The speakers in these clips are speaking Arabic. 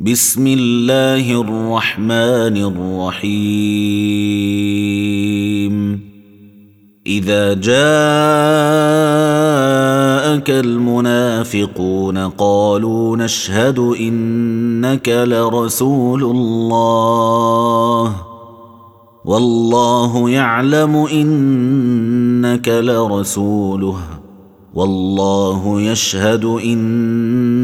بسم الله الرحمن الرحيم. إذا جاءك المنافقون قالوا نشهد إنك لرسول الله. والله يعلم إنك لرسوله. والله يشهد إن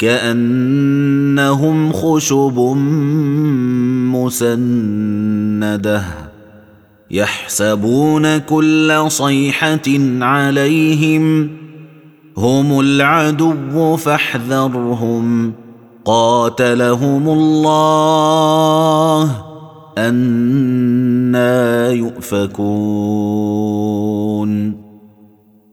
كأنهم خشب مسندة يحسبون كل صيحة عليهم هم العدو فاحذرهم قاتلهم الله أنا يؤفكون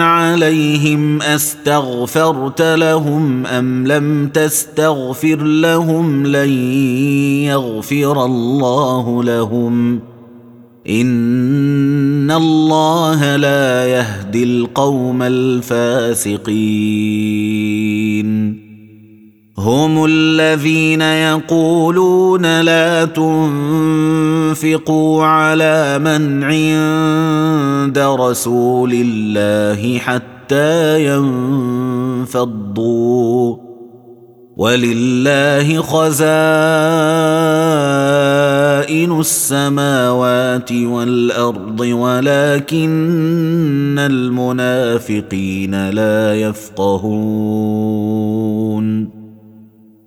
عليهم أستغفرت لهم أم لم تستغفر لهم لن يغفر الله لهم إن الله لا يهدي القوم الفاسقين هم الذين يقولون لا تنفقوا على من عند رسول الله حتى ينفضوا. ولله خزائن السماوات والارض ولكن المنافقين لا يفقهون.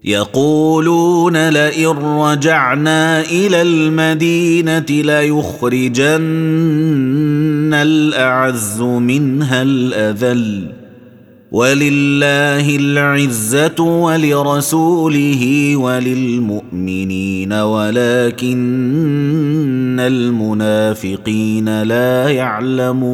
يقولون لئن رجعنا إلى المدينة ليخرجن الأعز منها الأذل ولله العزة ولرسوله وللمؤمنين ولكن المنافقين لا يعلمون.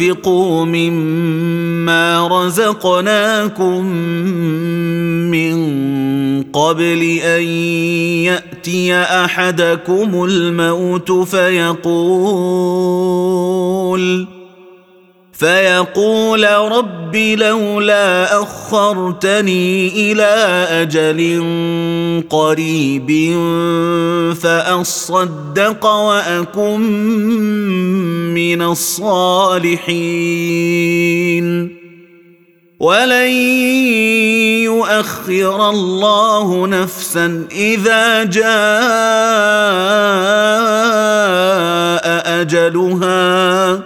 وانفقوا مما رزقناكم من قبل ان ياتي احدكم الموت فيقول فيقول رب لولا أخرتني إلى أجل قريب فأصدق وأكن من الصالحين. ولن يؤخر الله نفسا إذا جاء أجلها.